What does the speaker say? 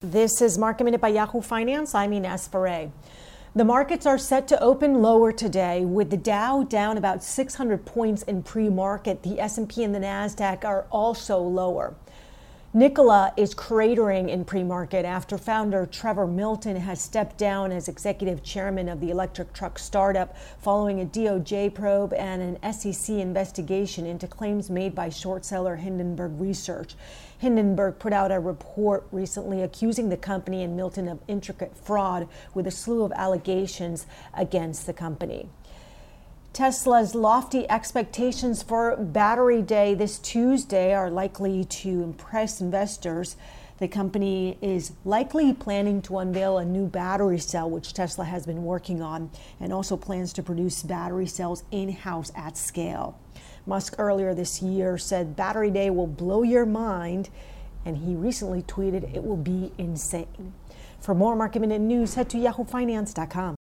This is Market Minute by Yahoo Finance. I'm Ines Ferre. The markets are set to open lower today with the Dow down about 600 points in pre-market. The S&P and the Nasdaq are also lower. Nikola is cratering in pre-market after founder Trevor Milton has stepped down as executive chairman of the electric truck startup following a DOJ probe and an SEC investigation into claims made by short seller Hindenburg Research. Hindenburg put out a report recently accusing the company and Milton of intricate fraud with a slew of allegations against the company. Tesla's lofty expectations for Battery Day this Tuesday are likely to impress investors. The company is likely planning to unveil a new battery cell, which Tesla has been working on, and also plans to produce battery cells in house at scale. Musk earlier this year said Battery Day will blow your mind, and he recently tweeted it will be insane. For more market minute news, head to yahoofinance.com.